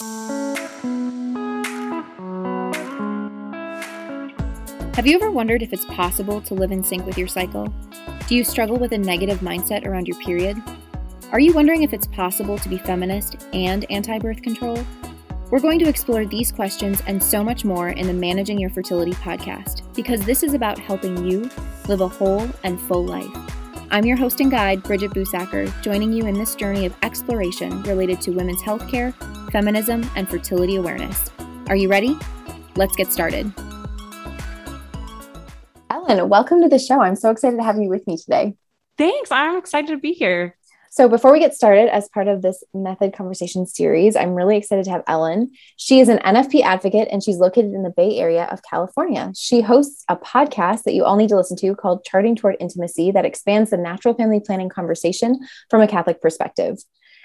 Have you ever wondered if it's possible to live in sync with your cycle? Do you struggle with a negative mindset around your period? Are you wondering if it's possible to be feminist and anti birth control? We're going to explore these questions and so much more in the Managing Your Fertility podcast because this is about helping you live a whole and full life. I'm your host and guide, Bridget Busacker, joining you in this journey of exploration related to women's healthcare, feminism, and fertility awareness. Are you ready? Let's get started. Ellen, welcome to the show. I'm so excited to have you with me today. Thanks. I'm excited to be here. So, before we get started, as part of this method conversation series, I'm really excited to have Ellen. She is an NFP advocate and she's located in the Bay Area of California. She hosts a podcast that you all need to listen to called Charting Toward Intimacy that expands the natural family planning conversation from a Catholic perspective.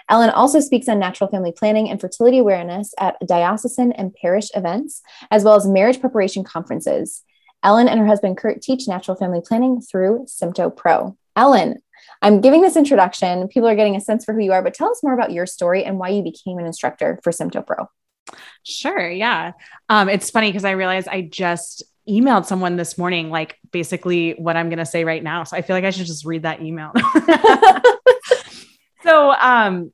Ellen also speaks on natural family planning and fertility awareness at diocesan and parish events, as well as marriage preparation conferences. Ellen and her husband Kurt teach natural family planning through Sympto Pro. Ellen, I'm giving this introduction. People are getting a sense for who you are, but tell us more about your story and why you became an instructor for Sympto Pro. Sure. Yeah. Um, it's funny because I realized I just emailed someone this morning, like basically what I'm going to say right now. So I feel like I should just read that email. so, um,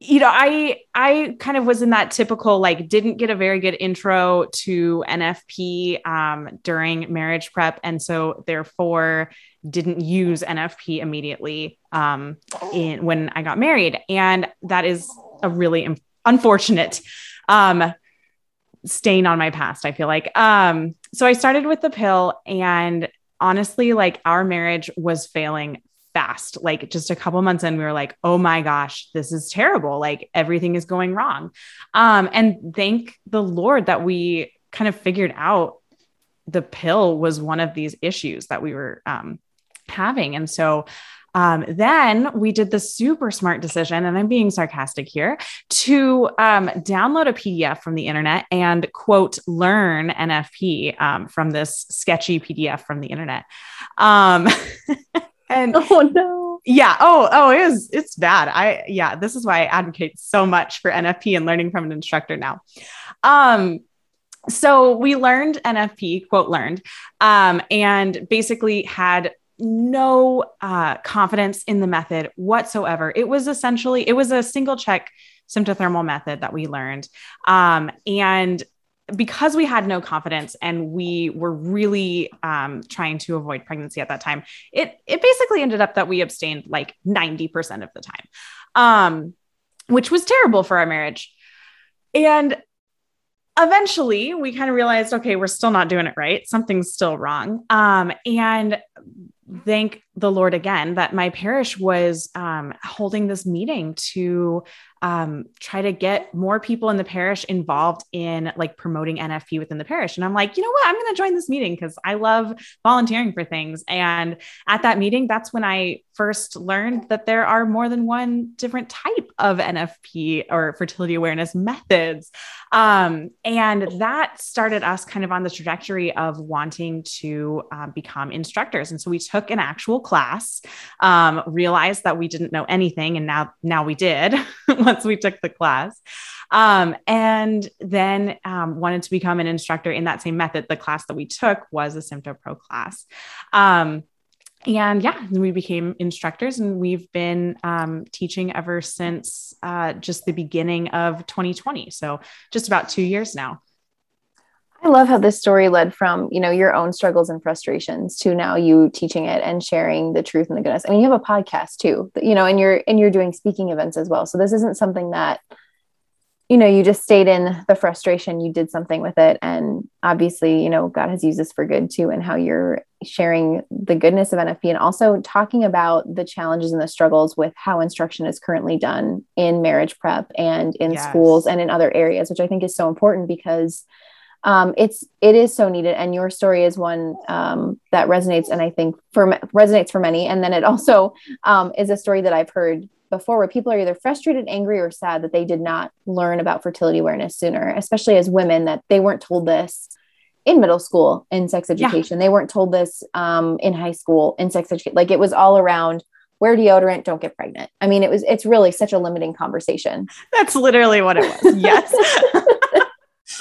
you know, I I kind of was in that typical like didn't get a very good intro to NFP um, during marriage prep, and so therefore didn't use NFP immediately um, in when I got married, and that is a really unfortunate um, stain on my past. I feel like um, so I started with the pill, and honestly, like our marriage was failing fast. Like just a couple months in, we were like, oh my gosh, this is terrible. Like everything is going wrong. Um, and thank the Lord that we kind of figured out the pill was one of these issues that we were um, having. And so um, then we did the super smart decision, and I'm being sarcastic here, to um, download a PDF from the internet and quote, learn NFP um, from this sketchy PDF from the internet. And oh no. Yeah. Oh, oh, it was it's bad. I yeah, this is why I advocate so much for NFP and learning from an instructor now. Um so we learned NFP, quote learned, um, and basically had no uh, confidence in the method whatsoever. It was essentially, it was a single check symptothermal method that we learned. Um, and because we had no confidence and we were really um, trying to avoid pregnancy at that time, it it basically ended up that we abstained like 90% of the time, um, which was terrible for our marriage. And eventually we kind of realized, okay, we're still not doing it right. Something's still wrong. Um, and thank the Lord again that my parish was um, holding this meeting to um, try to get more people in the parish involved in like promoting NFP within the parish. And I'm like, you know what? I'm going to join this meeting because I love volunteering for things. And at that meeting, that's when I first learned that there are more than one different type of NFP or fertility awareness methods. Um, and that started us kind of on the trajectory of wanting to uh, become instructors. And so we took an actual class, um, realized that we didn't know anything, and now now we did once we took the class. Um, and then um, wanted to become an instructor in that same method. The class that we took was a Sympto Pro class. Um, and yeah, we became instructors and we've been um, teaching ever since uh, just the beginning of 2020. So just about two years now. I love how this story led from, you know, your own struggles and frustrations to now you teaching it and sharing the truth and the goodness. I mean, you have a podcast too, you know, and you're and you're doing speaking events as well. So this isn't something that you know, you just stayed in the frustration, you did something with it and obviously, you know, God has used this for good too and how you're sharing the goodness of NFP and also talking about the challenges and the struggles with how instruction is currently done in marriage prep and in yes. schools and in other areas, which I think is so important because um, it's it is so needed and your story is one um, that resonates and i think for resonates for many and then it also um, is a story that i've heard before where people are either frustrated angry or sad that they did not learn about fertility awareness sooner especially as women that they weren't told this in middle school in sex education yeah. they weren't told this um, in high school in sex education like it was all around wear deodorant, don't get pregnant. I mean, it was, it's really such a limiting conversation. That's literally what it was. Yes.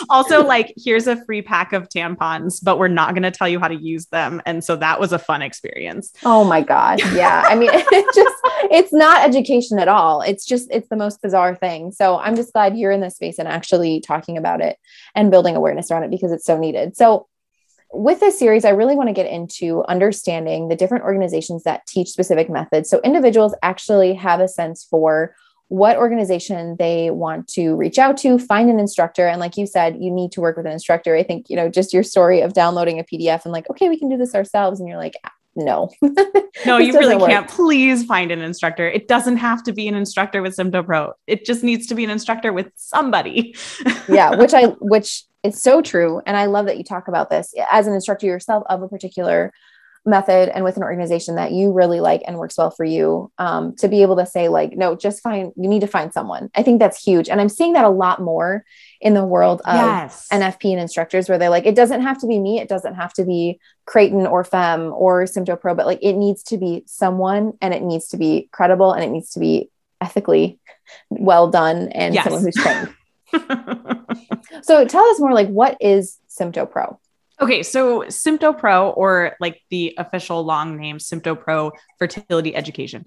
also, like, here's a free pack of tampons, but we're not going to tell you how to use them. And so that was a fun experience. Oh my God. Yeah. I mean, it's just, it's not education at all. It's just, it's the most bizarre thing. So I'm just glad you're in this space and actually talking about it and building awareness around it because it's so needed. So, with this series, I really want to get into understanding the different organizations that teach specific methods. So individuals actually have a sense for what organization they want to reach out to, find an instructor. And like you said, you need to work with an instructor. I think, you know, just your story of downloading a PDF and like, okay, we can do this ourselves. And you're like, ah, no. no, you really work. can't. Please find an instructor. It doesn't have to be an instructor with SymptoPro. It just needs to be an instructor with somebody. yeah, which I which is so true. And I love that you talk about this as an instructor yourself of a particular method and with an organization that you really like and works well for you um, to be able to say like no just find you need to find someone. I think that's huge. And i'm seeing that a lot more in the world of yes. nfp and instructors where they're like it doesn't have to be me. It doesn't have to be creighton or FEMM or symptopro but like it needs to be someone and it needs to be credible and it needs to be ethically well done and yes. someone who's trained. So tell us more like what is symptopro Okay, so SymptoPro, or like the official long name, SymptoPro Fertility Education.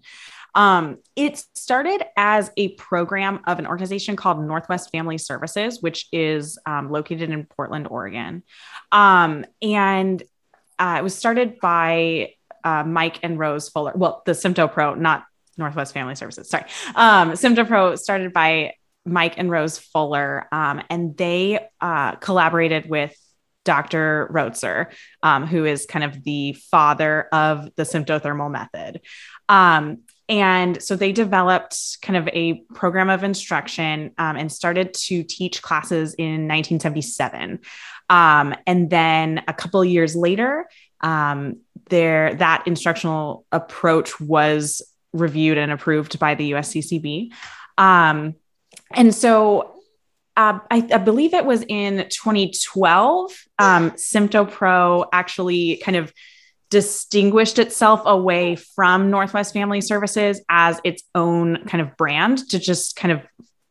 Um, it started as a program of an organization called Northwest Family Services, which is um, located in Portland, Oregon. Um, and uh, it was started by uh, Mike and Rose Fuller. Well, the SymptoPro, not Northwest Family Services. Sorry. Um, SymptoPro started by Mike and Rose Fuller, um, and they uh, collaborated with Dr. Roetzer, um, who is kind of the father of the symptothermal method. Um, and so they developed kind of a program of instruction um, and started to teach classes in 1977. Um, and then a couple years later, um, there that instructional approach was reviewed and approved by the USCCB. Um, and so uh, I, I, believe it was in 2012, um, SymptoPro actually kind of distinguished itself away from Northwest Family Services as its own kind of brand to just kind of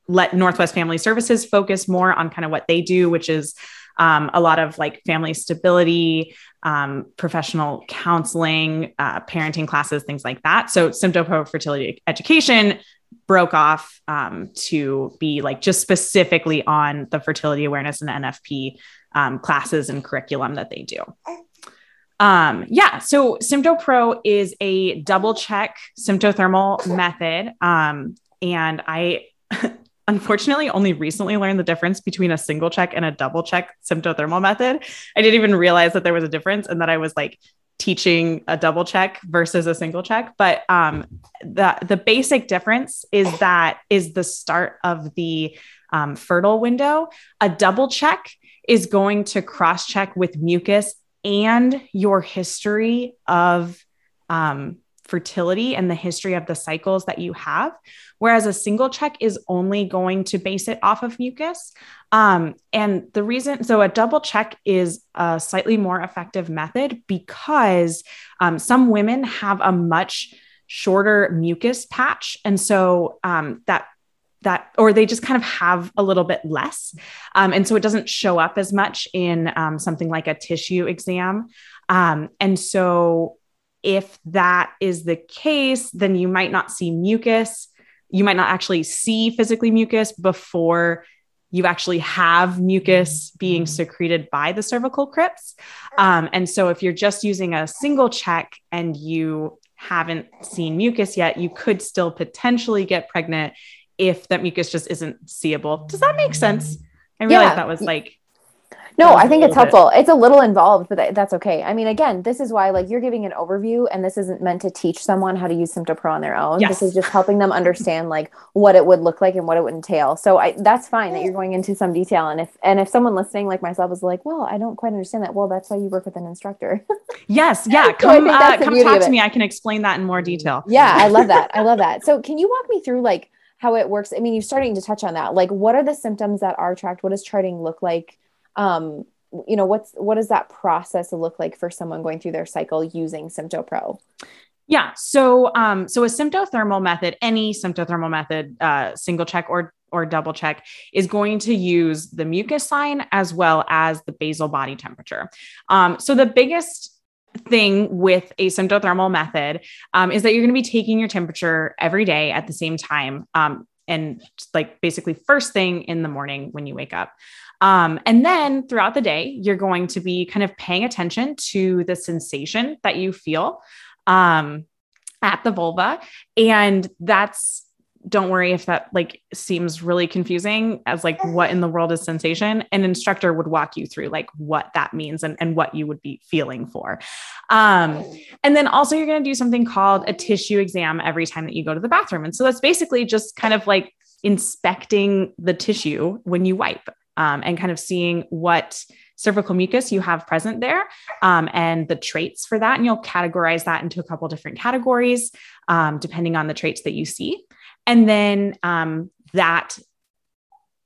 let Northwest Family Services focus more on kind of what they do, which is um, a lot of like family stability, um, professional counseling, uh, parenting classes, things like that. So SymptoPro Fertility Education broke off um, to be like just specifically on the fertility awareness and NFP um, classes and curriculum that they do. Um, yeah, so SymptoPro is a double check symptothermal method. Um, and I unfortunately only recently learned the difference between a single check and a double check symptothermal method. I didn't even realize that there was a difference and that I was like teaching a double check versus a single check. But um, the the basic difference is that is the start of the um, fertile window. A double check is going to cross check with mucus and your history of um, fertility and the history of the cycles that you have. Whereas a single check is only going to base it off of mucus. Um, and the reason, so a double check is a slightly more effective method because um, some women have a much shorter mucus patch. And so um, that that or they just kind of have a little bit less um, and so it doesn't show up as much in um, something like a tissue exam um, and so if that is the case, then you might not see mucus. You might not actually see physically mucus before you actually have mucus being secreted by the cervical crypts. Um, and so, if you're just using a single check and you haven't seen mucus yet, you could still potentially get pregnant if that mucus just isn't seeable. Does that make sense? I realized yeah. that was like no, I think it's helpful. Bit. It's a little involved, but that's okay. I mean, again, this is why like you're giving an overview and this isn't meant to teach someone how to use SymptoPro on their own. Yes. This is just helping them understand like what it would look like and what it would entail. So I that's fine that you're going into some detail. And if and if someone listening like myself is like, well, I don't quite understand that. Well, that's why you work with an instructor. yes. Yeah. Come so uh, come talk to me. I can explain that in more detail. Yeah, I love that. I love that. So can you walk me through like how it works? I mean, you're starting to touch on that. Like what are the symptoms that are tracked? What does charting look like? Um, you know what's what does that process look like for someone going through their cycle using symptopro Yeah. So, um, so a symptothermal method, any symptothermal method, uh, single check or or double check is going to use the mucus sign as well as the basal body temperature. Um, so the biggest thing with a symptothermal method um, is that you're going to be taking your temperature every day at the same time um, and like basically first thing in the morning when you wake up um, and then throughout the day you're going to be kind of paying attention to the sensation that you feel um, at the vulva. And that's don't worry if that like seems really confusing as like what in the world is sensation. An instructor would walk you through like what that means and, and what you would be feeling for. Um, and then also you're going to do something called a tissue exam every time that you go to the bathroom. And so that's basically just kind of like inspecting the tissue when you wipe um, and kind of seeing what cervical mucus you have present there um, and the traits for that and you'll categorize that into a couple different categories um, depending on the traits that you see and then um, that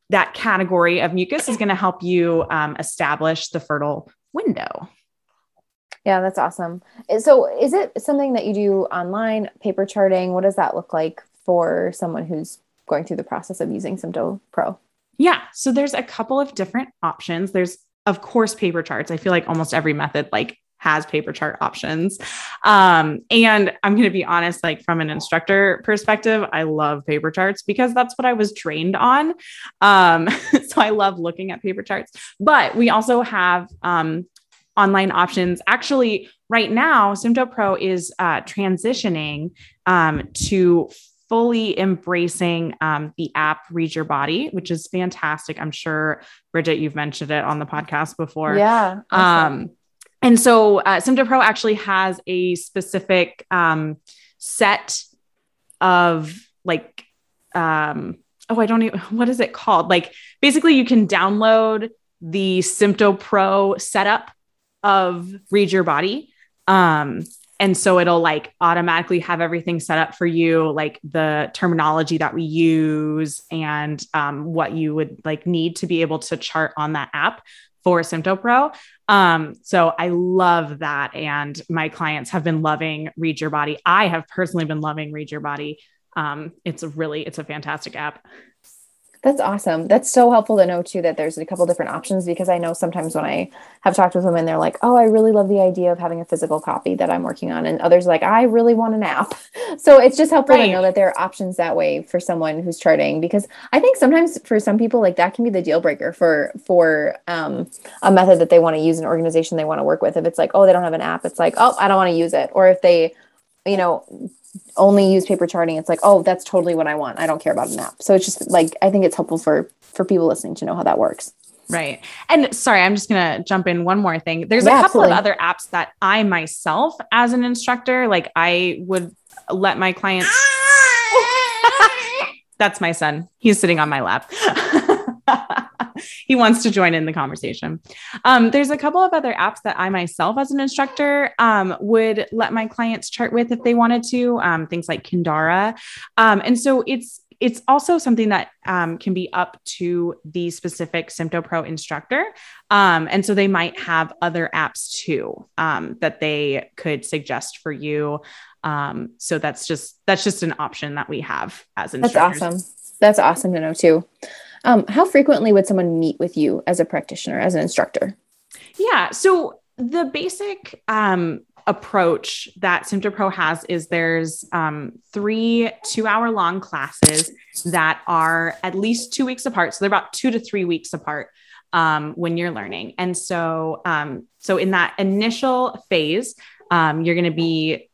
that category of mucus is going to help you um, establish the fertile window. Yeah, that's awesome. So, is it something that you do online, paper charting? What does that look like for someone who's going through the process of using Sympto Pro? Yeah, so there's a couple of different options. There's of course paper charts. I feel like almost every method like has paper chart options. Um, and I'm going to be honest, like from an instructor perspective, I love paper charts because that's what I was trained on. Um, so I love looking at paper charts. But we also have um, online options. Actually, right now, Sympto Pro is uh, transitioning um, to fully embracing um, the app Read Your Body, which is fantastic. I'm sure, Bridget, you've mentioned it on the podcast before. Yeah. Awesome. Um, and so uh, Sympto Pro actually has a specific um, set of like, um, oh, I don't even, what is it called? Like basically you can download the Sympto Pro setup of Read Your Body. Um, and so it'll like automatically have everything set up for you, like the terminology that we use and um, what you would like need to be able to chart on that app for SymptoPro. Um, so I love that. And my clients have been loving Read Your Body. I have personally been loving Read Your Body. Um, it's a really, it's a fantastic app. That's awesome. That's so helpful to know too that there's a couple different options because I know sometimes when I have talked with women, they're like, "Oh, I really love the idea of having a physical copy that I'm working on," and others like, "I really want an app." So it's just helpful right. to know that there are options that way for someone who's charting because I think sometimes for some people like that can be the deal breaker for for um, a method that they want to use, an organization they want to work with. If it's like, "Oh, they don't have an app," it's like, "Oh, I don't want to use it," or if they you know only use paper charting. It's like oh that's totally what i want. I don't care about an app. So it's just like i think it's helpful for for people listening to know how that works. Right. And sorry i'm just gonna jump in one more thing. There's yeah, a couple absolutely. of other apps that i myself as an instructor like i would let my clients that's my son. He's sitting on my lap he wants to join in the conversation. Um, there's a couple of other apps that I myself, as an instructor, um, would let my clients chart with if they wanted to. Um, things like Kindara, um, and so it's it's also something that um, can be up to the specific Sympto Pro instructor. Um, and so they might have other apps too um, that they could suggest for you. Um, so that's just that's just an option that we have as instructors. That's awesome. That's awesome to know too. Um, how frequently would someone meet with you as a practitioner, as an instructor? Yeah. So the basic um, approach that Sympto Pro has is there's um, three two hour long classes that are at least two weeks apart. So they're about two to three weeks apart um, when you're learning. And so, um, so in that initial phase, um, you're going to be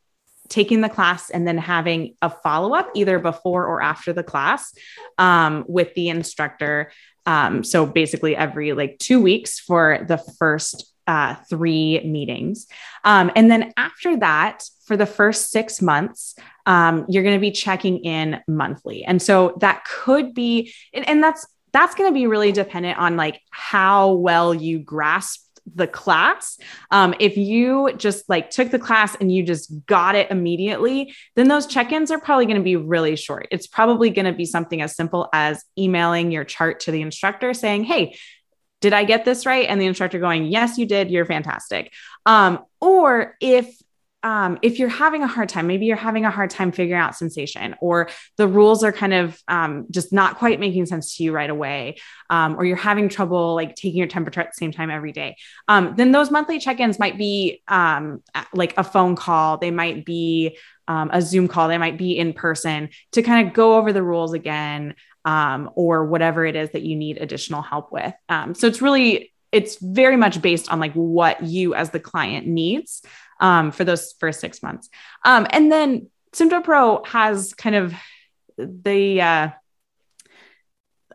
taking the class and then having a follow up either before or after the class um, with the instructor. Um, so basically, every like two weeks for the first uh, three meetings. Um, and then after that, for the first six months, um, you're going to be checking in monthly. And so that could be, and, and that's that's going to be really dependent on like how well you grasp the class. Um, if you just like took the class and you just got it immediately, then those check ins are probably going to be really short. It's probably going to be something as simple as emailing your chart to the instructor saying, Hey, did I get this right? And the instructor going, Yes, you did. You're fantastic. Um, or if um, if you're having a hard time, maybe you're having a hard time figuring out sensation, or the rules are kind of um, just not quite making sense to you right away, um, or you're having trouble like taking your temperature at the same time every day, um, then those monthly check ins might be um, like a phone call, they might be um, a Zoom call, they might be in person to kind of go over the rules again. or whatever it is that you need additional help with. so it's really it's very much based on like what you as the client needs um, for those first six months. Um, and then SymptoPro has kind of the, uh,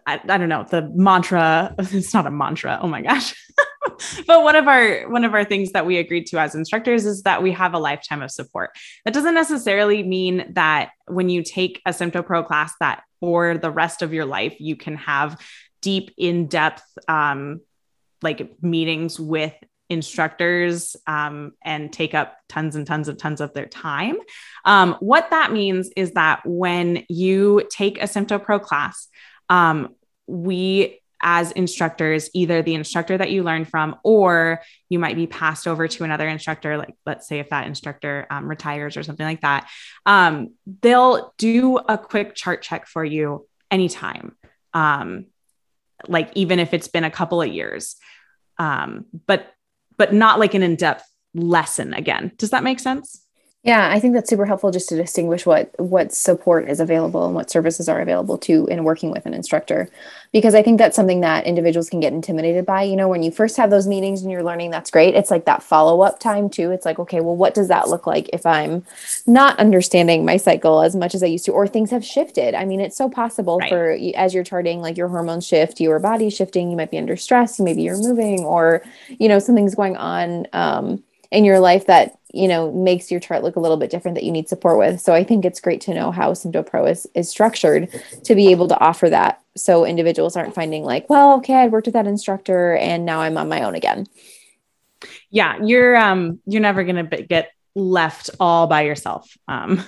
I, I don't know, the mantra, it's not a mantra. Oh my gosh. but one of our one of our things that we agreed to as instructors is that we have a lifetime of support. That doesn't necessarily mean that when you take a SymptoPro class that for the rest of your life you can have deep in-depth um, like meetings with instructors um, and take up tons and tons of tons of their time. Um, what that means is that when you take a SymptoPro class, um, we as instructors, either the instructor that you learn from, or you might be passed over to another instructor. Like, let's say if that instructor um, retires or something like that, um, they'll do a quick chart check for you anytime. Um, like even if it's been a couple of years um, but but not like an in-depth lesson again. Does that make sense? Yeah, I think that's super helpful just to distinguish what what support is available and what services are available to in working with an instructor. Because I think that's something that individuals can get intimidated by. You know, when you first have those meetings and you're learning, that's great. It's like that follow-up time too. It's like, okay, well, what does that look like if I'm not understanding my cycle as much as I used to, or things have shifted? I mean, it's so possible right. for as you're charting, like your hormones shift, your body shifting, you might be under stress, maybe you're moving, or you know, something's going on. Um, in your life that you know makes your chart look a little bit different that you need support with. So i think it's great to know how symptopro is is structured to be able to offer that. So individuals aren't finding like well okay i worked with that instructor and now i'm on my own again. Yeah you're um you're never to get left all by yourself. Um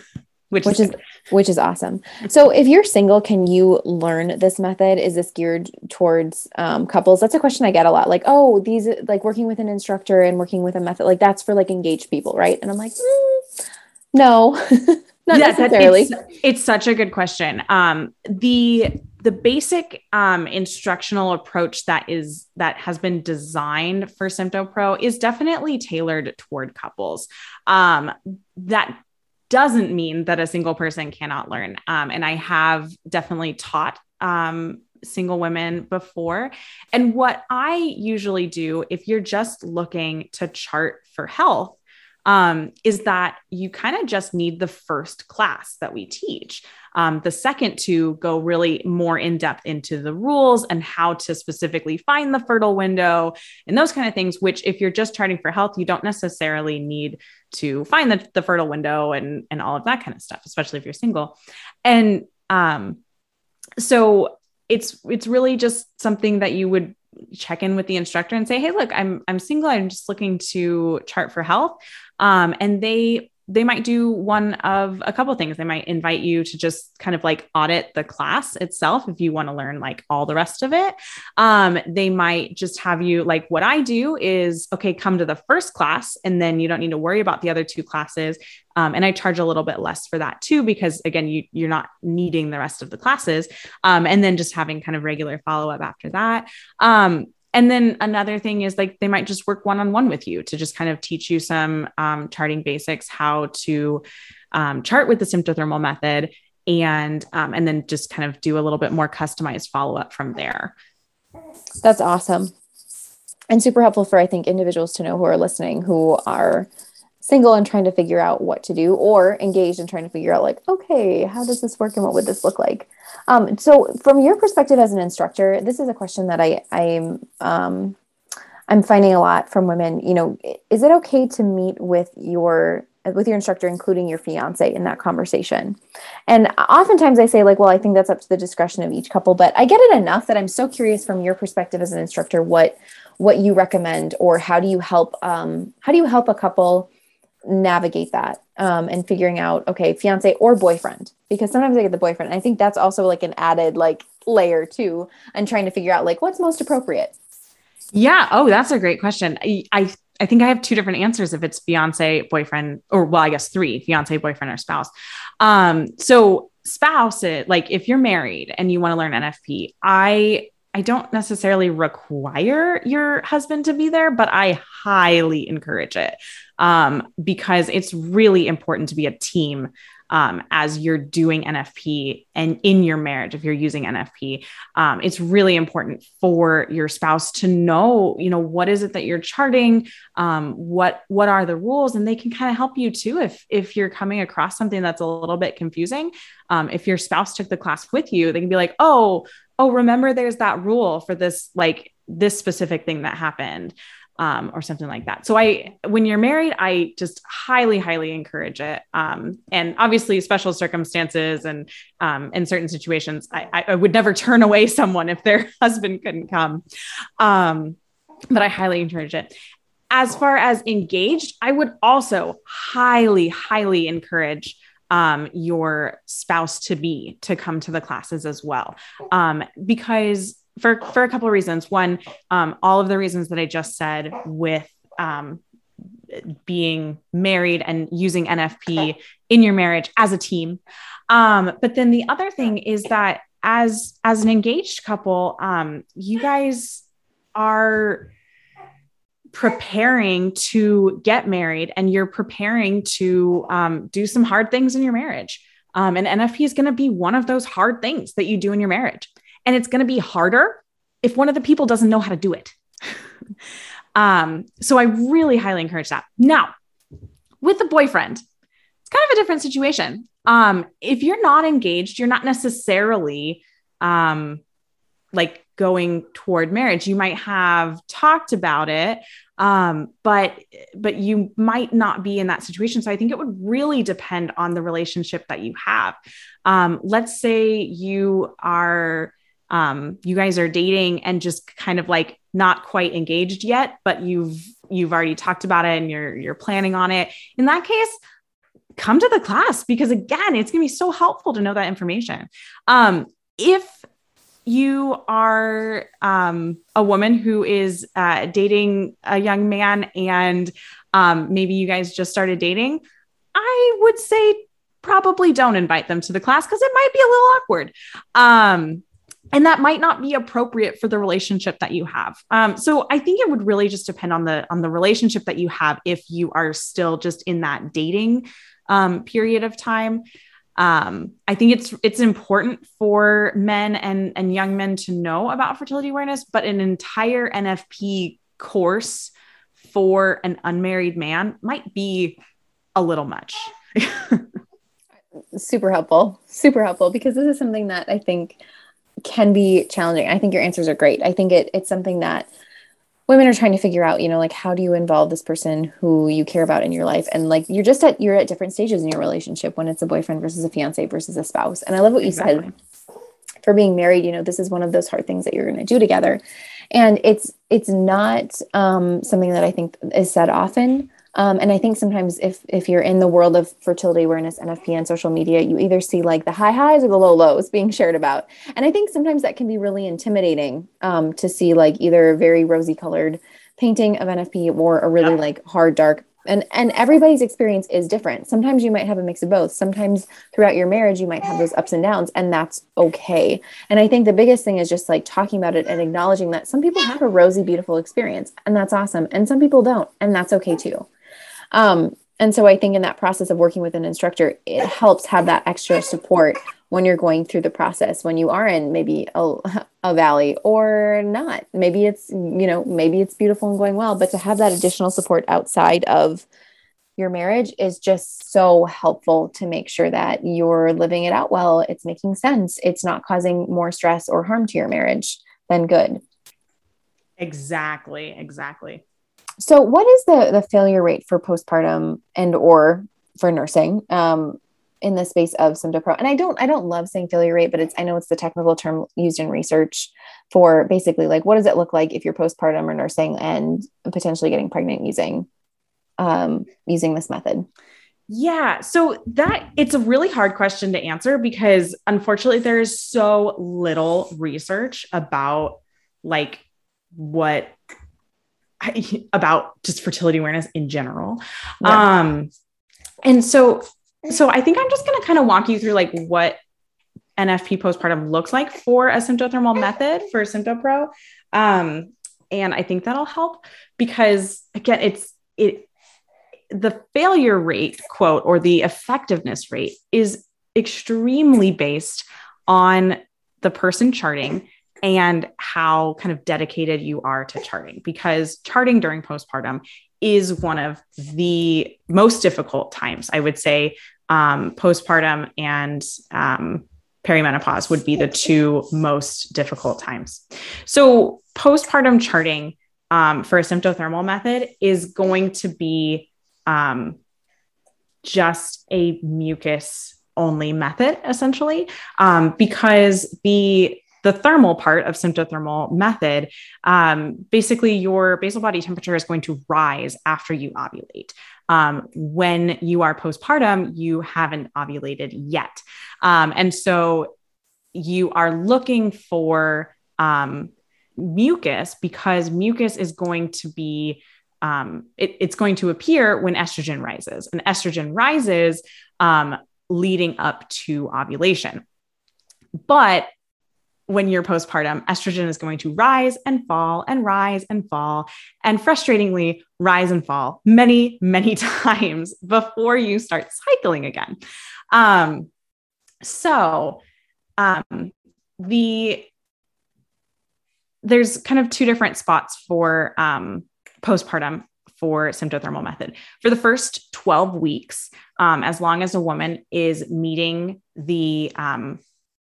which, which is, is which is awesome. So if you're single, can you learn this method? Is this geared towards um, couples? That's a question I get a lot. Like, oh, these like working with an instructor and working with a method, like that's for like engaged people, right? And I'm like, mm, no, not yeah, necessarily. It's, it's, such a good question. Um, the the basic um, instructional approach that is that has been designed for SymptoPro is definitely tailored toward couples. Um, that doesn't mean that a single person cannot learn. Um, and I have definitely taught um, single women before. And what I usually do, if you're just looking to chart for health, um, is that you kind of just need the first class that we teach. Um, the second to go really more in depth into the rules and how to specifically find the fertile window and those kind of things, which, if you're just charting for health, you don't necessarily need to find the, the fertile window and, and all of that kind of stuff, especially if you're single. And um, so it's it's really just something that you would check in with the instructor and say, "Hey, look, I'm I'm single. I'm just looking to chart for health." Um, and they they might do one of a couple things. They might invite you to just kind of like audit the class itself if you want to learn like all the rest of it. Um, they might just have you like what I do is okay, come to the first class and then you don't need to worry about the other two classes. Um, and I charge a little bit less for that too, because again, you, you're not needing the rest of the classes. Um, and then just having kind of regular follow up after that. Um, and then another thing is like they might just work one on one with you to just kind of teach you some um, charting basics, how to um, chart with the symptothermal method, and um, and then just kind of do a little bit more customized follow up from there. That's awesome, and super helpful for I think individuals to know who are listening who are single and trying to figure out what to do or engaged and trying to figure out like okay how does this work and what would this look like? Um, so from your perspective as an instructor this is a question that i i'm um, i'm finding a lot from women. You know is it okay to meet with your with your instructor including your fiance in that conversation? And oftentimes i say like well i think that's up to the discretion of each couple but i get it enough that i'm so curious from your perspective as an instructor what what you recommend or how do you help um, how do you help a couple navigate that um, and figuring out okay fiance or boyfriend because sometimes i get the boyfriend i think that's also like an added like layer too and trying to figure out like what's most appropriate. Yeah. Oh that's a great question. I i, I think I have two different answers if it's fiance, boyfriend, or well, I guess three fiance, boyfriend, or spouse. Um, so spouse it like if you're married and you want to learn NFP, I I don't necessarily require your husband to be there, but I highly encourage it um, because it's really important to be a team um, as you're doing NFP and in your marriage, if you're using NFP, um, it's really important for your spouse to know, you know, what is it that you're charting, um, what what are the rules, and they can kind of help you too if if you're coming across something that's a little bit confusing. Um, if your spouse took the class with you, they can be like, oh, oh, remember, there's that rule for this like this specific thing that happened um, or something like that. So I, when you're married, I just highly, highly encourage it. Um, and obviously, special circumstances and um, in certain situations, I, I, would never turn away someone if their husband couldn't come. Um, but I highly encourage it. As far as engaged, I would also highly, highly encourage um, your spouse to be to come to the classes as well, um, because for for a couple of reasons. One, um, all of the reasons that I just said with um, being married and using NFP in your marriage as a team. Um, but then the other thing is that as as an engaged couple, um, you guys are preparing to get married and you're preparing to um, do some hard things in your marriage. Um, and NFP is going to be one of those hard things that you do in your marriage. And it's going to be harder if one of the people doesn't know how to do it. um, so I really highly encourage that. Now, with the boyfriend, it's kind of a different situation. Um, if you're not engaged, you're not necessarily um, like going toward marriage. You might have talked about it, um, but but you might not be in that situation. So I think it would really depend on the relationship that you have. Um, let's say you are um, you guys are dating and just kind of like not quite engaged yet, but you've you've already talked about it and you're you're planning on it. In that case, come to the class because again, it's going to be so helpful to know that information. Um, if you are um, a woman who is uh, dating a young man and um, maybe you guys just started dating, I would say probably don't invite them to the class because it might be a little awkward. Um, and that might not be appropriate for the relationship that you have um, so i think it would really just depend on the on the relationship that you have if you are still just in that dating um, period of time um, i think it's it's important for men and and young men to know about fertility awareness but an entire nfp course for an unmarried man might be a little much super helpful super helpful because this is something that i think can be challenging. I think your answers are great. I think it, it's something that women are trying to figure out, you know, like how do you involve this person who you care about in your life? And like you're just at you're at different stages in your relationship when it's a boyfriend versus a fiance versus a spouse. And I love what you exactly. said for being married, you know, this is one of those hard things that you're going to do together. And it's it's not um, something that I think is said often. Um, and I think sometimes if if you're in the world of fertility awareness, NFP, and social media, you either see like the high highs or the low lows being shared about. And I think sometimes that can be really intimidating um, to see like either a very rosy colored painting of NFP or a really yeah. like hard dark. And and everybody's experience is different. Sometimes you might have a mix of both. Sometimes throughout your marriage you might have those ups and downs, and that's okay. And I think the biggest thing is just like talking about it and acknowledging that some people have a rosy, beautiful experience, and that's awesome, and some people don't, and that's okay too. Um, and so I think in that process of working with an instructor, it helps have that extra support when you're going through the process, when you are in maybe a, a valley or not. Maybe it's, you know, maybe it's beautiful and going well, but to have that additional support outside of your marriage is just so helpful to make sure that you're living it out well. It's making sense. It's not causing more stress or harm to your marriage than good. Exactly. Exactly. So, what is the the failure rate for postpartum and or for nursing um, in the space of Sympto And I don't I don't love saying failure rate, but it's I know it's the technical term used in research for basically like what does it look like if you're postpartum or nursing and potentially getting pregnant using um, using this method. Yeah. So that it's a really hard question to answer because unfortunately there's so little research about like what about just fertility awareness in general. Yeah. Um, and so, so I think I'm just going to kind of walk you through like what NFP postpartum looks like for a symptothermal method for SymptoPro. Um, and I think that'll help because again, it's, it, the failure rate quote or the effectiveness rate is extremely based on the person charting and how kind of dedicated you are to charting because charting during postpartum is one of the most difficult times i would say. Um, postpartum and um, perimenopause would be the two most difficult times. So postpartum charting um, for a symptothermal method is going to be um, just a mucus only method essentially um, because the the thermal part of symptothermal method um, basically your basal body temperature is going to rise after you ovulate. Um, when you are postpartum you haven't ovulated yet. Um, and so you are looking for um, mucus because mucus is going to be um, it, it's going to appear when estrogen rises. And estrogen rises um, leading up to ovulation. But when you're postpartum, estrogen is going to rise and fall and rise and fall, and frustratingly, rise and fall many, many times before you start cycling again. Um, so, um, the there's kind of two different spots for um, postpartum for symptothermal method. For the first 12 weeks, um, as long as a woman is meeting the um,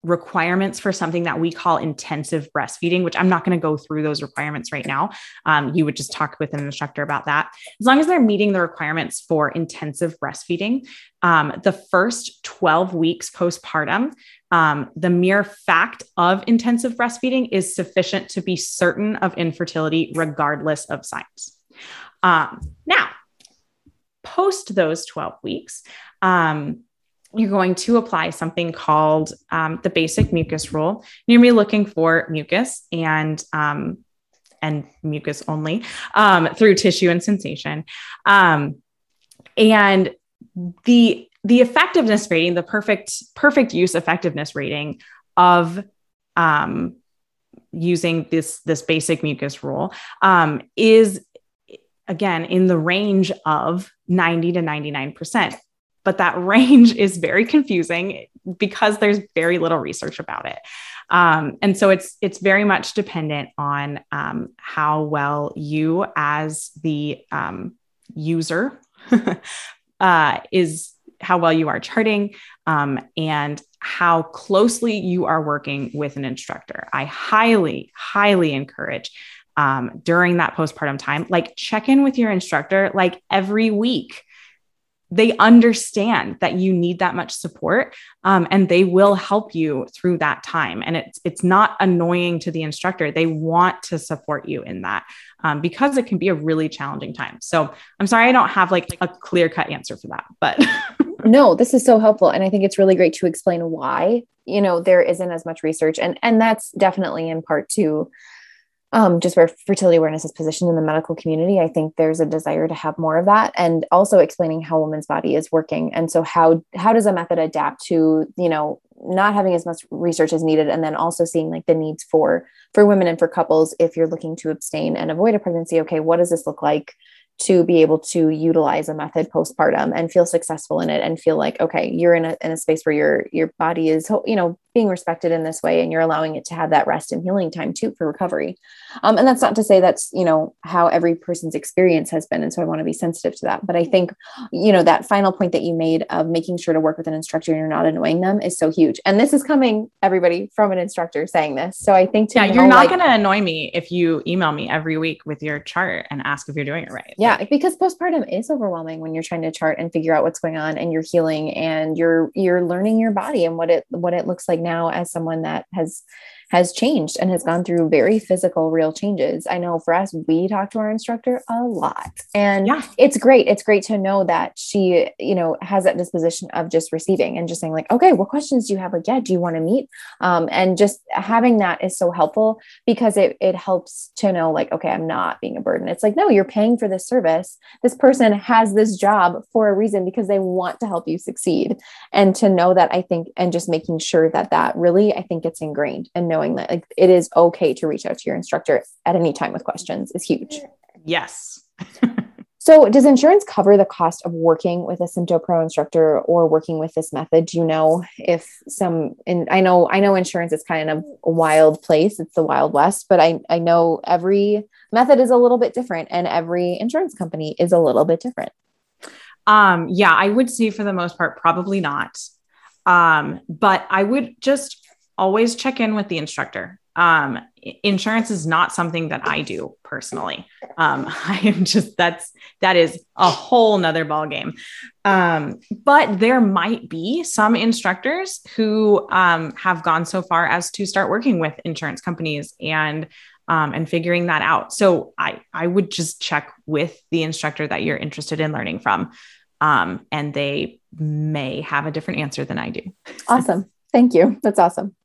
requirements for something that we call intensive breastfeeding, which I'm not going to go through those requirements right now. Um, you would just talk with an instructor about that. As long as they're meeting the requirements for intensive breastfeeding, um, the first 12 weeks postpartum, um, the mere fact of intensive breastfeeding is sufficient to be certain of infertility, regardless of signs. Um, now, post those 12 weeks, um, you're going to apply something called um, the basic mucus rule. You're going to be looking for mucus and um, and mucus only um, through tissue and sensation. Um, and the the effectiveness rating, the perfect perfect use effectiveness rating of um, using this this basic mucus rule um, is again in the range of 90 to 99%. But that range is very confusing because there's very little research about it. Um, and so it's it's very much dependent on um, how well you as the um, user uh, is how well you are charting um, and how closely you are working with an instructor. I highly, highly encourage um, during that postpartum time, like check in with your instructor like every week. They understand that you need that much support, um, and they will help you through that time. And it's it's not annoying to the instructor; they want to support you in that um, because it can be a really challenging time. So I'm sorry I don't have like a clear cut answer for that, but no, this is so helpful, and I think it's really great to explain why you know there isn't as much research, and and that's definitely in part to um, just where fertility awareness is positioned in the medical community, I think there's a desire to have more of that, and also explaining how a woman's body is working. And so, how how does a method adapt to you know not having as much research as needed, and then also seeing like the needs for for women and for couples if you're looking to abstain and avoid a pregnancy. Okay, what does this look like? to be able to utilize a method postpartum and feel successful in it and feel like okay you're in a, in a space where your your body is you know being respected in this way and you're allowing it to have that rest and healing time too for recovery. Um, and that's not to say that's you know how every person's experience has been and so i want to be sensitive to that. But i think you know that final point that you made of making sure to work with an instructor and you're not annoying them is so huge. And this is coming everybody from an instructor saying this. So i think yeah you're not like, going to annoy me if you email me every week with your chart and ask if you're doing it right. Yeah because postpartum is overwhelming when you're trying to chart and figure out what's going on and you're healing and you're you're learning your body and what it what it looks like now as someone that has has changed and has gone through very physical, real changes. I know for us, we talk to our instructor a lot. And yeah. it's great. It's great to know that she, you know, has that disposition of just receiving and just saying, like, okay, what questions do you have? Like, yeah, do you want to meet? Um, and just having that is so helpful because it it helps to know, like, okay, I'm not being a burden. It's like, no, you're paying for this service. This person has this job for a reason because they want to help you succeed. And to know that, I think, and just making sure that that really, I think, gets ingrained and knowing that like it is okay to reach out to your instructor at any time with questions is huge. Yes. so, does insurance cover the cost of working with a Sympto Pro instructor or working with this method? Do you know if some? And I know, I know, insurance is kind of a wild place. It's the wild west, but I I know every method is a little bit different, and every insurance company is a little bit different. Um, yeah, I would say for the most part, probably not. Um, but I would just always check in with the instructor. Um, insurance is not something that I do personally. Um, I am just that's that is a whole nother ball game. Um, but there might be some instructors who um, have gone so far as to start working with insurance companies and um, and figuring that out. So I I would just check with the instructor that you're interested in learning from, um, and they may have a different answer than I do. Awesome, thank you. That's awesome.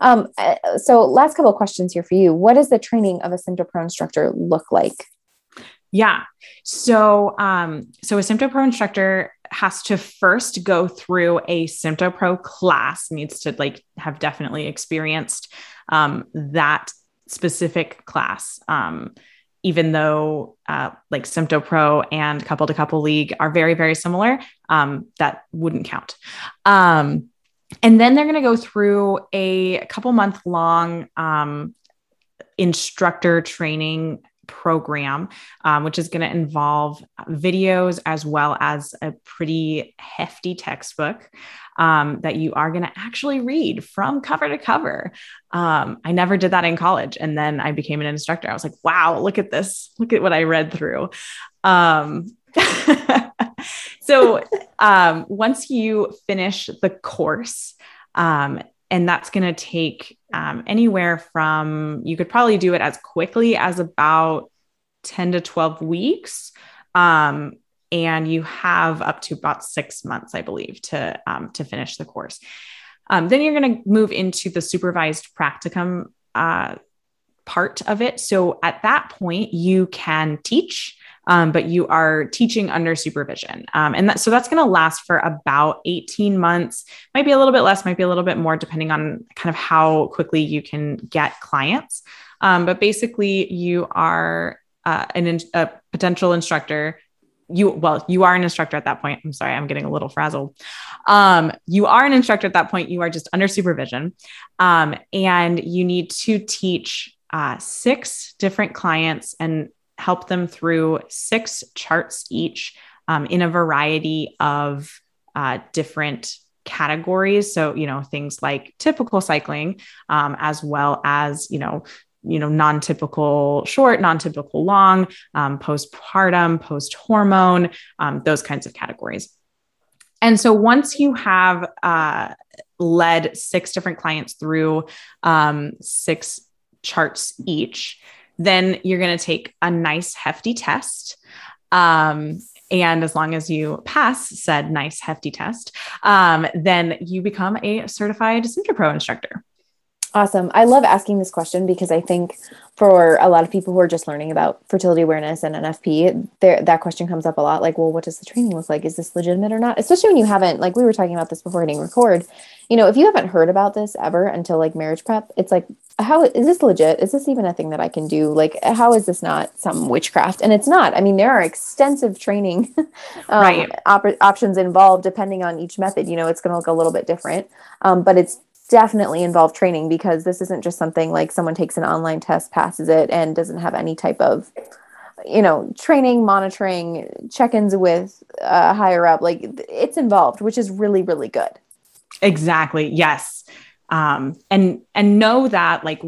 Um, uh, so last couple of questions here for you. What does the training of a Sympto Pro instructor look like? Yeah. So, um, so a Sympto Pro instructor has to first go through a Sympto Pro class, needs to like have definitely experienced um, that specific class. Um, even though uh, like Sympto Pro and Couple to Couple League are very, very similar, um, that wouldn't count. Um, and then they're going to go through a couple month long um, instructor training program, um, which is going to involve videos as well as a pretty hefty textbook um, that you are going to actually read from cover to cover. Um, I never did that in college. And then I became an instructor. I was like, wow, look at this. Look at what I read through. Um, so um, once you finish the course, um, and that's going to take um, anywhere from, you could probably do it as quickly as about 10 to 12 weeks. Um, and you have up to about six months, I believe, to, um, to finish the course. Um, then you're going to move into the supervised practicum uh, part of it. So at that point, you can teach um, but you are teaching under supervision. Um, and that, so that's going to last for about 18 months, might be a little bit less, might be a little bit more, depending on kind of how quickly you can get clients. Um, but basically, you are uh, an, a potential instructor. You well you are an instructor at that point. I'm sorry i'm getting a little frazzled. Um, you are an instructor at that point. You are just under supervision. Um, and you need to teach uh, six different clients and help them through six charts each um, in a variety of uh, different categories. So, you know, things like typical cycling, um, as well as, you know, you know, non-typical short, non-typical long, um, postpartum, post-hormone, um, those kinds of categories. And so once you have uh, led six different clients through um, six charts each, then you're going to take a nice hefty test. Um, and as long as you pass said nice hefty test, um, then you become a certified Sympto Pro instructor. Awesome. I love asking this question because I think for a lot of people who are just learning about fertility awareness and NFP, there that question comes up a lot. Like, well, what does the training look like? Is this legitimate or not? Especially when you haven't, like we were talking about this before hitting record. You know, if you haven't heard about this ever until like marriage prep, it's like, how is this legit? Is this even a thing that I can do? Like, how is this not some witchcraft? And it's not. I mean, there are extensive training um, right. op- options involved depending on each method. You know, it's going to look a little bit different, um, but it's definitely involved training because this isn't just something like someone takes an online test, passes it, and doesn't have any type of you know training monitoring check-ins with uh, higher up like it's involved which is really really good exactly yes um, and and know that like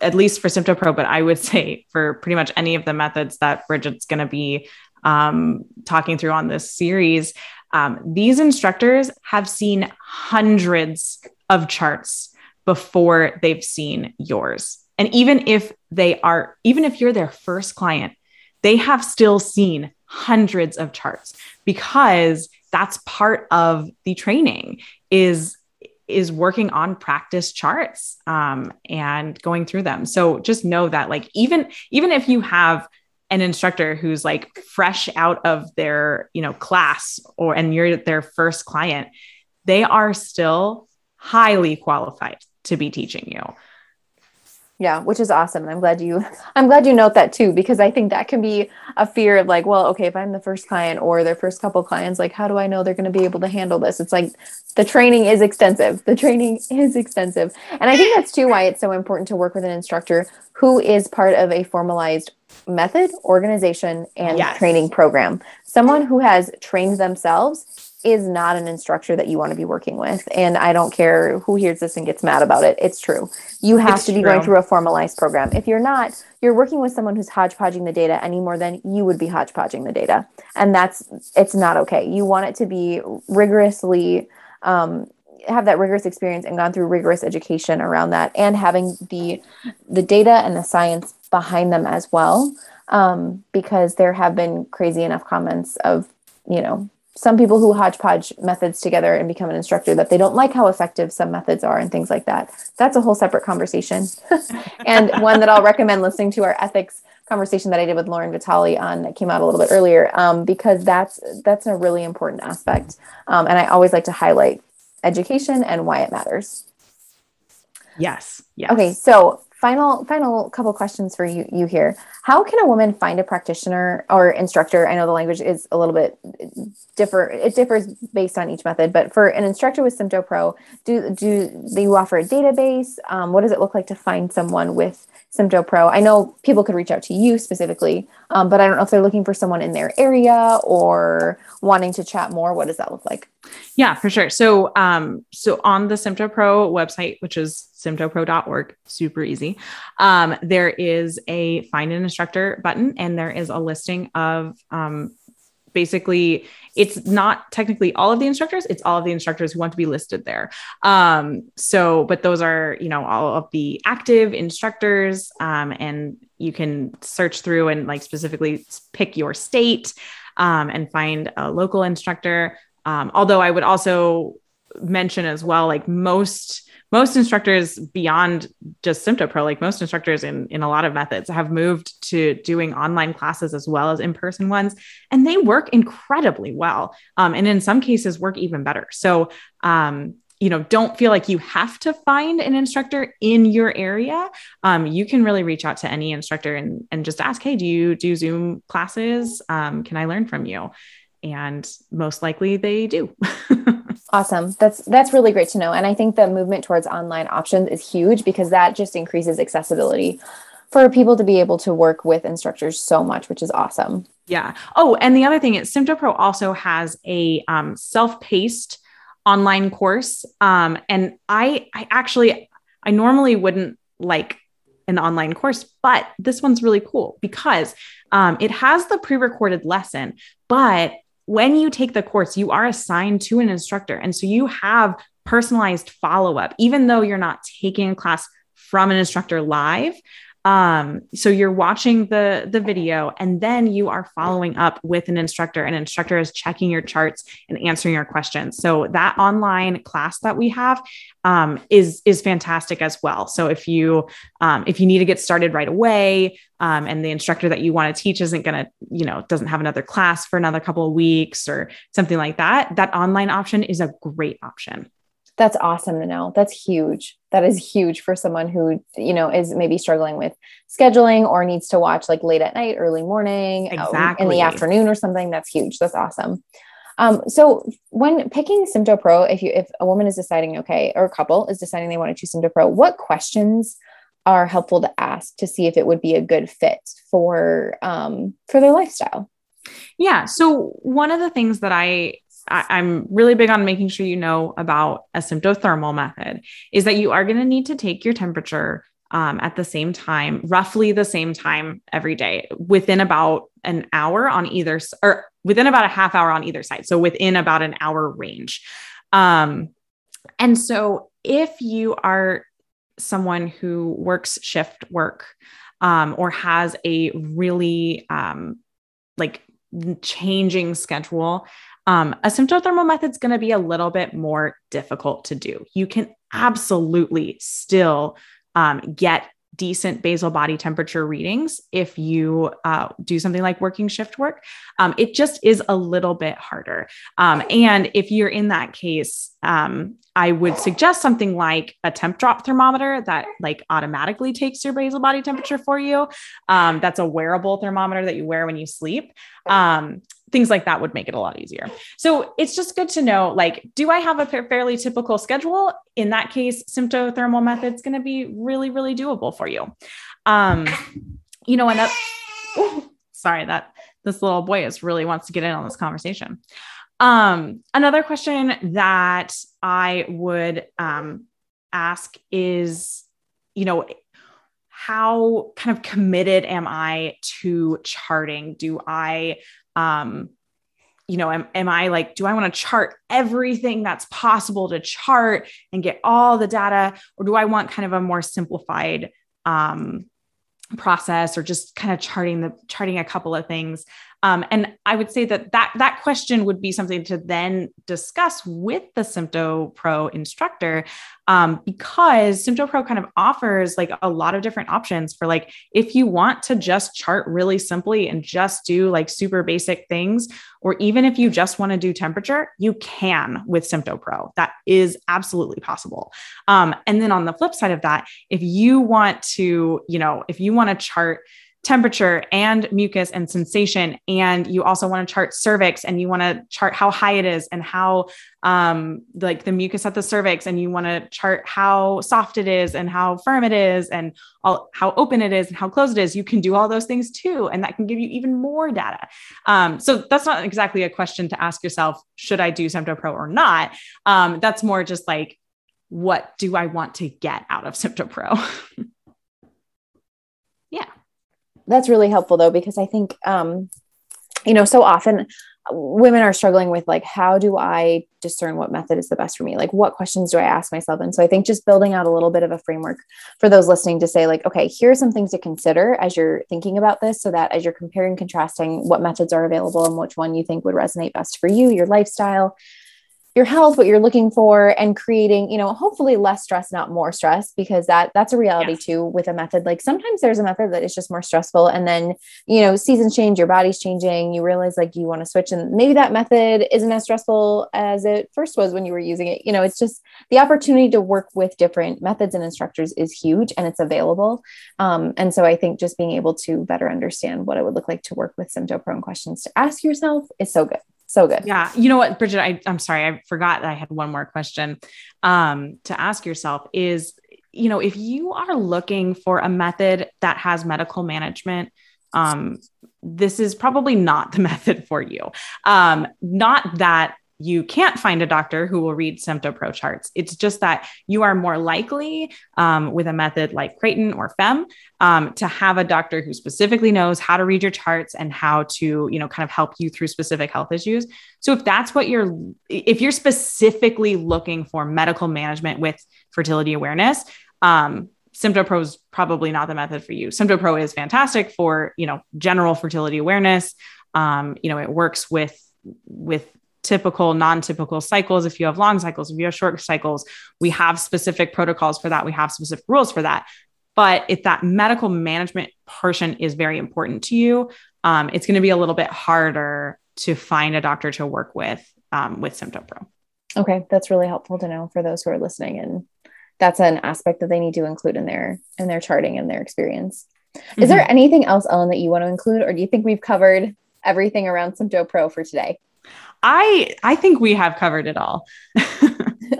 at least for Sympto Pro, but I would say for pretty much any of the methods that Bridget's going to be um, talking through on this series, um, these instructors have seen hundreds of charts before they've seen yours. And even if they are, even if you're their first client, they have still seen hundreds of charts because that's part of the training is is working on practice charts um, and going through them. So just know that like even even if you have an instructor who's like fresh out of their you know class or and you're their first client they are still highly qualified to be teaching you yeah which is awesome and i'm glad you i'm glad you note that too because i think that can be a fear of like well okay if i'm the first client or their first couple clients like how do i know they're going to be able to handle this it's like the training is extensive the training is extensive and i think that's too why it's so important to work with an instructor who is part of a formalized method organization and yes. training program someone who has trained themselves is not an instructor that you want to be working with. And I don't care who hears this and gets mad about it. It's true. You have it's to be true. going through a formalized program. If you're not, you're working with someone who's hodgepodging the data any more than you would be hodgepodging the data. And that's, it's not okay. You want it to be rigorously, um, have that rigorous experience and gone through rigorous education around that and having the the data and the science behind them as well um, because there have been crazy enough comments of you know some people who hodgepodge methods together and become an instructor that they don't like how effective some methods are and things like that. That's a whole separate conversation. and one that I'll recommend listening to our ethics conversation that I did with Lauren Vitale on that came out a little bit earlier, um, because that's that's a really important aspect. Um, and I always like to highlight education and why it matters. Yes. Yes. Okay. So final final couple questions for you you here how can a woman find a practitioner or instructor i know the language is a little bit differ it differs based on each method but for an instructor with sympto pro do do they offer a database um, what does it look like to find someone with Sympto Pro. I know people could reach out to you specifically, um, but I don't know if they're looking for someone in their area or wanting to chat more. What does that look like? Yeah, for sure. So, um, so on the Sympto Pro website, which is symptopro.org, super easy, um, there is a find an instructor button, and there is a listing of um, basically it's not technically all of the instructors it's all of the instructors who want to be listed there. Um, so but those are you know all of the active instructors um, and you can search through and like specifically pick your state um, and find a local instructor. Um, although i would also mention as well like most most instructors beyond just SymptoPro, like most instructors in, in a lot of methods, have moved to doing online classes as well as in person ones, and they work incredibly well. Um, and in some cases, work even better. So, um, you know, don't feel like you have to find an instructor in your area. Um, you can really reach out to any instructor and, and just ask, hey, do you do Zoom classes? Um, can I learn from you? And most likely they do. Awesome. That's that's really great to know. And I think the movement towards online options is huge because that just increases accessibility for people to be able to work with instructors so much, which is awesome. Yeah. Oh, and the other thing is SymptoPro also has a um, self-paced online course. Um, and I I actually I normally wouldn't like an online course, but this one's really cool because um, it has the pre-recorded lesson, but when you take the course, you are assigned to an instructor. And so you have personalized follow up, even though you're not taking a class from an instructor live. Um, so you're watching the the video and then you are following up with an instructor. An instructor is checking your charts and answering your questions. So that online class that we have um, is is fantastic as well. So if you um, if you need to get started right away, um, and the instructor that you want to teach isn't going to you know doesn't have another class for another couple of weeks or something like that, that online option is a great option. That's awesome to know. That's huge. That is huge for someone who, you know, is maybe struggling with scheduling or needs to watch like late at night, early morning, exactly. in the afternoon or something. That's huge. That's awesome. Um, so when picking Sympto Pro, if you if a woman is deciding okay, or a couple is deciding they want to choose Sympto Pro, what questions are helpful to ask to see if it would be a good fit for um, for their lifestyle? Yeah. So one of the things that I I, am really big on making sure you know about a symptothermal method is that you are going to need to take your temperature um, at the same time, roughly the same time every day, within about an hour on either, or within about a half hour on either side. So within about an hour range. Um, and so if you are someone who works shift work um, or has a really um, like changing schedule, um, a symptothermal method is going to be a little bit more difficult to do. You can absolutely still um, get decent basal body temperature readings if you uh, do something like working shift work. Um, it just is a little bit harder. Um, and if you're in that case, um, I would suggest something like a Tempdrop thermometer that like automatically takes your basal body temperature for you. Um, that's a wearable thermometer that you wear when you sleep. Things like that would make it a lot easier. So it's just good to know like, do I have a fairly typical schedule? In that case, symptothermal method is going to be really, really doable for you. Um, you know, and that, sorry, that this little boy is really wants to get in on this conversation. Um, another question that I would um, ask is, you know, how kind of committed am I to charting? Do I um, you know, am, am I like, do I want to chart everything that's possible to chart and get all the data? Or do I want kind of a more simplified um, process or just kind of charting the charting a couple of things um, and I would say that that that question would be something to then discuss with the Sympto Pro instructor, um, because Sympto Pro kind of offers like a lot of different options for like if you want to just chart really simply and just do like super basic things, or even if you just want to do temperature, you can with Sympto Pro. That is absolutely possible. Um, and then on the flip side of that, if you want to, you know, if you want to chart temperature and mucus and sensation. And you also want to chart cervix and you want to chart how high it is and how um, like the mucus at the cervix. And you want to chart how soft it is and how firm it is and all, how open it is and how closed it is. You can do all those things too. And that can give you even more data. Um, so that's not exactly a question to ask yourself, should I do SymptoPro or not? Um, that's more just like, what do I want to get out of Sympto Pro? yeah that's really helpful though because i think um you know so often women are struggling with like how do i discern what method is the best for me? Like what questions do i ask myself? And so i think just building out a little bit of a framework for those listening to say like okay here are some things to consider as you're thinking about this so that as you're comparing contrasting what methods are available and which one you think would resonate best for you your lifestyle your health what you're looking for and creating you know hopefully less stress not more stress because that that's a reality yes. too with a method. Like sometimes there's a method that is just more stressful and then you know seasons change your body's changing you realize like you want to switch and maybe that method isn't as stressful as it first was when you were using it. You know it's just the opportunity to work with different methods and instructors is huge and it's available. Um, and so i think just being able to better understand what it would look like to work with sympto prone questions to ask yourself is so good so good. Yeah. You know what, Bridget, I, I'm sorry. I forgot that I had one more question um, to ask yourself is, you know, if you are looking for a method that has medical management, um, this is probably not the method for you. Um, not that you can't find a doctor who will read SymptoPro charts. It's just that you are more likely um, with a method like Creighton or FEMM um, to have a doctor who specifically knows how to read your charts and how to, you know, kind of help you through specific health issues. So if that's what you're, if you're specifically looking for medical management with fertility awareness, um, SymptoPro is probably not the method for you. SymptoPro is fantastic for, you know, general fertility awareness. Um, you know, it works with with typical, non typical cycles. If you have long cycles, if you have short cycles, we have specific protocols for that. We have specific rules for that. But if that medical management portion is very important to you, um, it's going to be a little bit harder to find a doctor to work with um, with SymptoPro. Okay, that's really helpful to know for those who are listening, and that's an aspect that they need to include in their in their charting and their experience. Mm-hmm. Is there mm-hmm. anything else, Ellen, that you want to include, or do you think we've covered everything around Sympto Pro for today? I I think we have covered it all.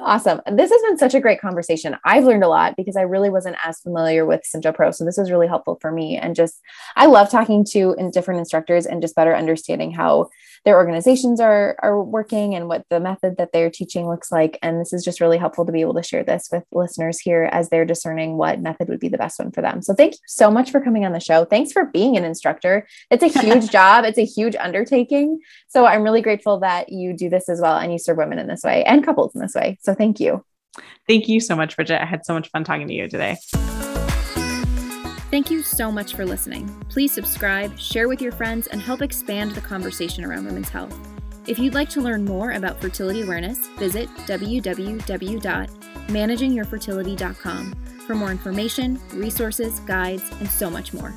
awesome. This has been such a great conversation. I've learned a lot because I really wasn't as familiar with Sympto Pro. So this was really helpful for me. And just, I love talking to different instructors and just better understanding how their organizations are, are working and what the method that they're teaching looks like. And this is just really helpful to be able to share this with listeners here as they're discerning what method would be the best one for them. So thank you so much for coming on the show. Thanks for being an instructor. It's a huge job. It's a huge undertaking. So I'm really grateful that you do this as well and you serve women in this way and couples in this way. So thank you. Thank you so much, Bridget. I had so much fun talking to you today. Thank you so much for listening. Please subscribe, share with your friends, and help expand the conversation around women's health. If you'd like to learn more about fertility awareness, visit www.managingyourfertility.com for more information, resources, guides, and so much more.